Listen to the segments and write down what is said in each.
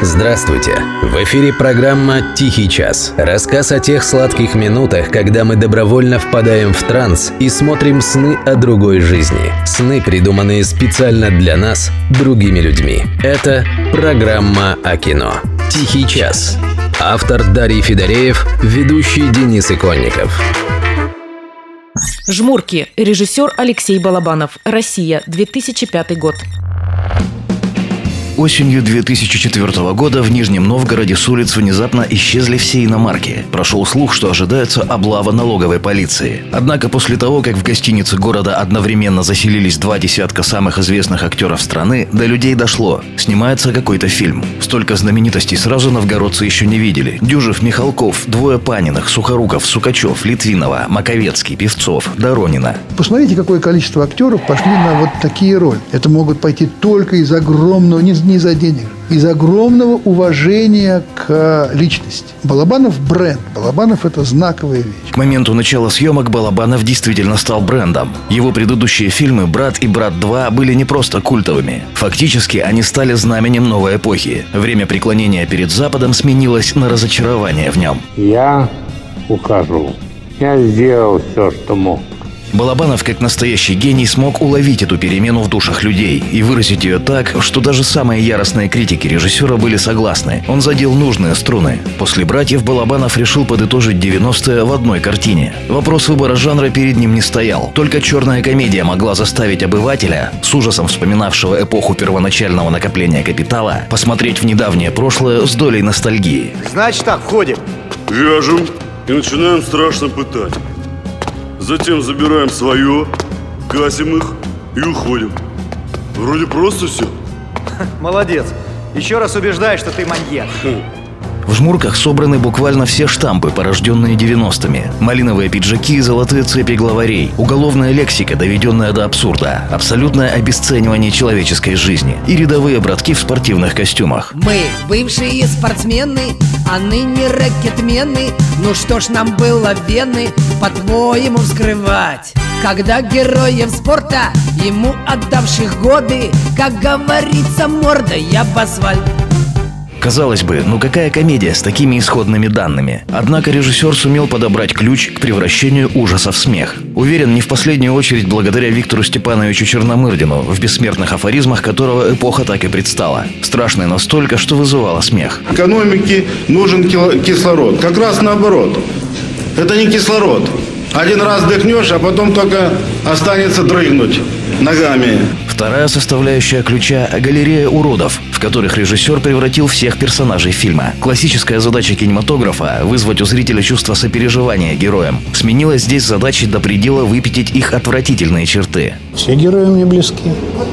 Здравствуйте! В эфире программа «Тихий час». Рассказ о тех сладких минутах, когда мы добровольно впадаем в транс и смотрим сны о другой жизни. Сны, придуманные специально для нас, другими людьми. Это программа о кино. «Тихий час». Автор Дарий Федореев, ведущий Денис Иконников. «Жмурки». Режиссер Алексей Балабанов. Россия. 2005 год. Осенью 2004 года в Нижнем Новгороде с улиц внезапно исчезли все иномарки. Прошел слух, что ожидается облава налоговой полиции. Однако после того, как в гостинице города одновременно заселились два десятка самых известных актеров страны, до людей дошло. Снимается какой-то фильм. Столько знаменитостей сразу новгородцы еще не видели. Дюжев, Михалков, двое Паниных, Сухоруков, Сукачев, Литвинова, Маковецкий, Певцов, Доронина. Посмотрите, какое количество актеров пошли на вот такие роли. Это могут пойти только из огромного, не, не из-за денег, из огромного уважения к личности. Балабанов – бренд. Балабанов – это знаковая вещь. К моменту начала съемок Балабанов действительно стал брендом. Его предыдущие фильмы «Брат» и «Брат 2» были не просто культовыми. Фактически они стали знаменем новой эпохи. Время преклонения перед Западом сменилось на разочарование в нем. Я ухожу. Я сделал все, что мог. Балабанов, как настоящий гений, смог уловить эту перемену в душах людей и выразить ее так, что даже самые яростные критики режиссера были согласны. Он задел нужные струны. После «Братьев» Балабанов решил подытожить 90-е в одной картине. Вопрос выбора жанра перед ним не стоял. Только черная комедия могла заставить обывателя, с ужасом вспоминавшего эпоху первоначального накопления капитала, посмотреть в недавнее прошлое с долей ностальгии. Значит так, входим. Вяжем и начинаем страшно пытать. Затем забираем свое, гасим их и уходим. Вроде просто все. Молодец. Еще раз убеждаю, что ты маньяк. В жмурках собраны буквально все штампы, порожденные 90-ми. Малиновые пиджаки и золотые цепи главарей, уголовная лексика, доведенная до абсурда, абсолютное обесценивание человеческой жизни и рядовые братки в спортивных костюмах. Мы бывшие спортсмены, а ныне ракетмены. Ну что ж нам было вены, по-твоему, вскрывать? Когда героев спорта, ему отдавших годы, как говорится, мордой об асфальт Казалось бы, ну какая комедия с такими исходными данными? Однако режиссер сумел подобрать ключ к превращению ужаса в смех. Уверен, не в последнюю очередь благодаря Виктору Степановичу Черномырдину, в бессмертных афоризмах которого эпоха так и предстала. Страшная настолько, что вызывала смех. Экономике нужен кислород. Как раз наоборот. Это не кислород. Один раз дыхнешь, а потом только останется дрыгнуть ногами. Вторая составляющая ключа – галерея уродов, в которых режиссер превратил всех персонажей фильма. Классическая задача кинематографа – вызвать у зрителя чувство сопереживания героям. Сменилась здесь задачей до предела выпятить их отвратительные черты. Все герои мне близки.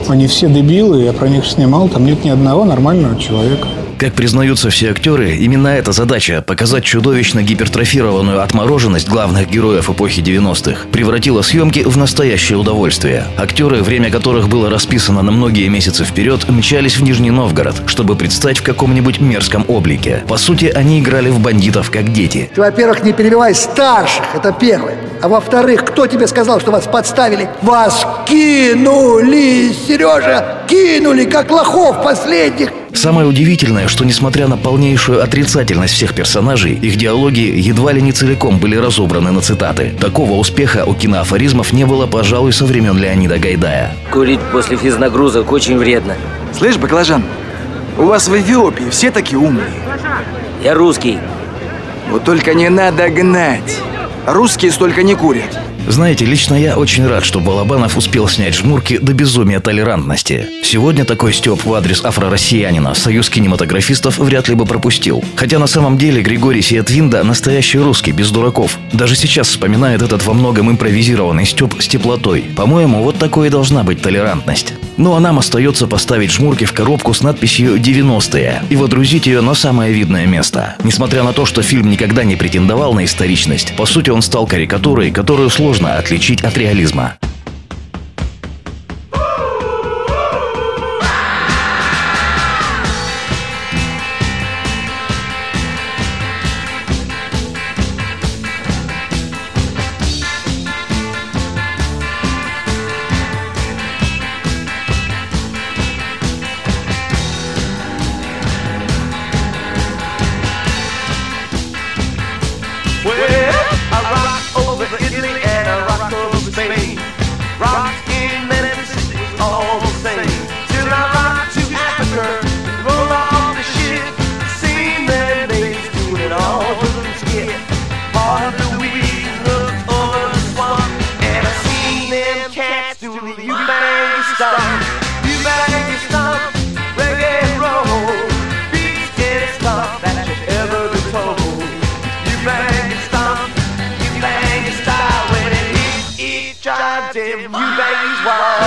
Они все дебилы, я про них снимал, там нет ни одного нормального человека. Как признаются все актеры, именно эта задача – показать чудовищно гипертрофированную отмороженность главных героев эпохи 90-х – превратила съемки в настоящее удовольствие. Актеры, время которых было расписано на многие месяцы вперед, мчались в Нижний Новгород, чтобы предстать в каком-нибудь мерзком облике. По сути, они играли в бандитов как дети. Ты, во-первых, не перебивай старших, это первое. А во-вторых, кто тебе сказал, что вас подставили? Вас кинули, Сережа, кинули, как лохов последних. Самое удивительное, что несмотря на полнейшую отрицательность всех персонажей, их диалоги едва ли не целиком были разобраны на цитаты. Такого успеха у киноафоризмов не было, пожалуй, со времен Леонида Гайдая. Курить после физнагрузок очень вредно. Слышь, баклажан, у вас в Эфиопии все такие умные. Я русский. Вот только не надо гнать. Русские столько не курят. Знаете, лично я очень рад, что Балабанов успел снять жмурки до безумия толерантности. Сегодня такой стёб в адрес афро-россиянина союз кинематографистов вряд ли бы пропустил. Хотя на самом деле Григорий Сиетвинда настоящий русский, без дураков. Даже сейчас вспоминает этот во многом импровизированный стёб с теплотой. По-моему, вот такой и должна быть толерантность. Ну а нам остается поставить жмурки в коробку с надписью «90-е» и водрузить ее на самое видное место. Несмотря на то, что фильм никогда не претендовал на историчность, по сути он стал карикатурой, которую сложно отличить от реализма.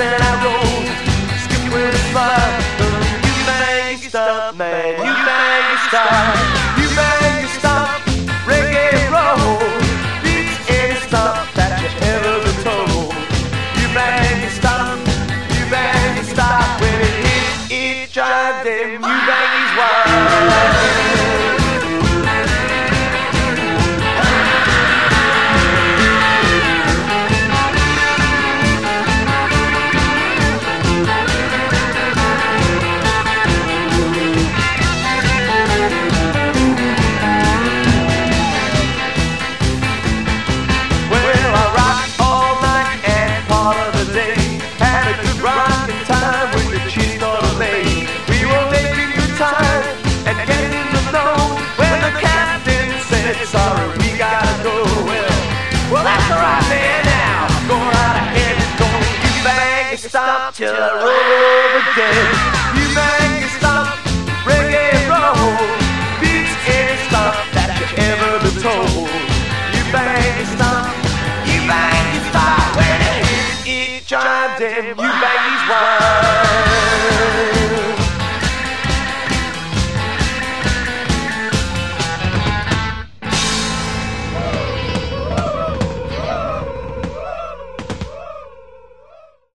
and I roll, skip with a smile. You bang, you stop, man. You bang, you stop. You bang, you stop. Reggae roll beats any stop that you ever been told. You bang, you stop. You bang, you stop. When it hits each drive, them picture of a day. You make it stop, reggae roll. Beats any stop that you ever been told. You bang it stop, you bang it stop. When it hits each other, you bang these one.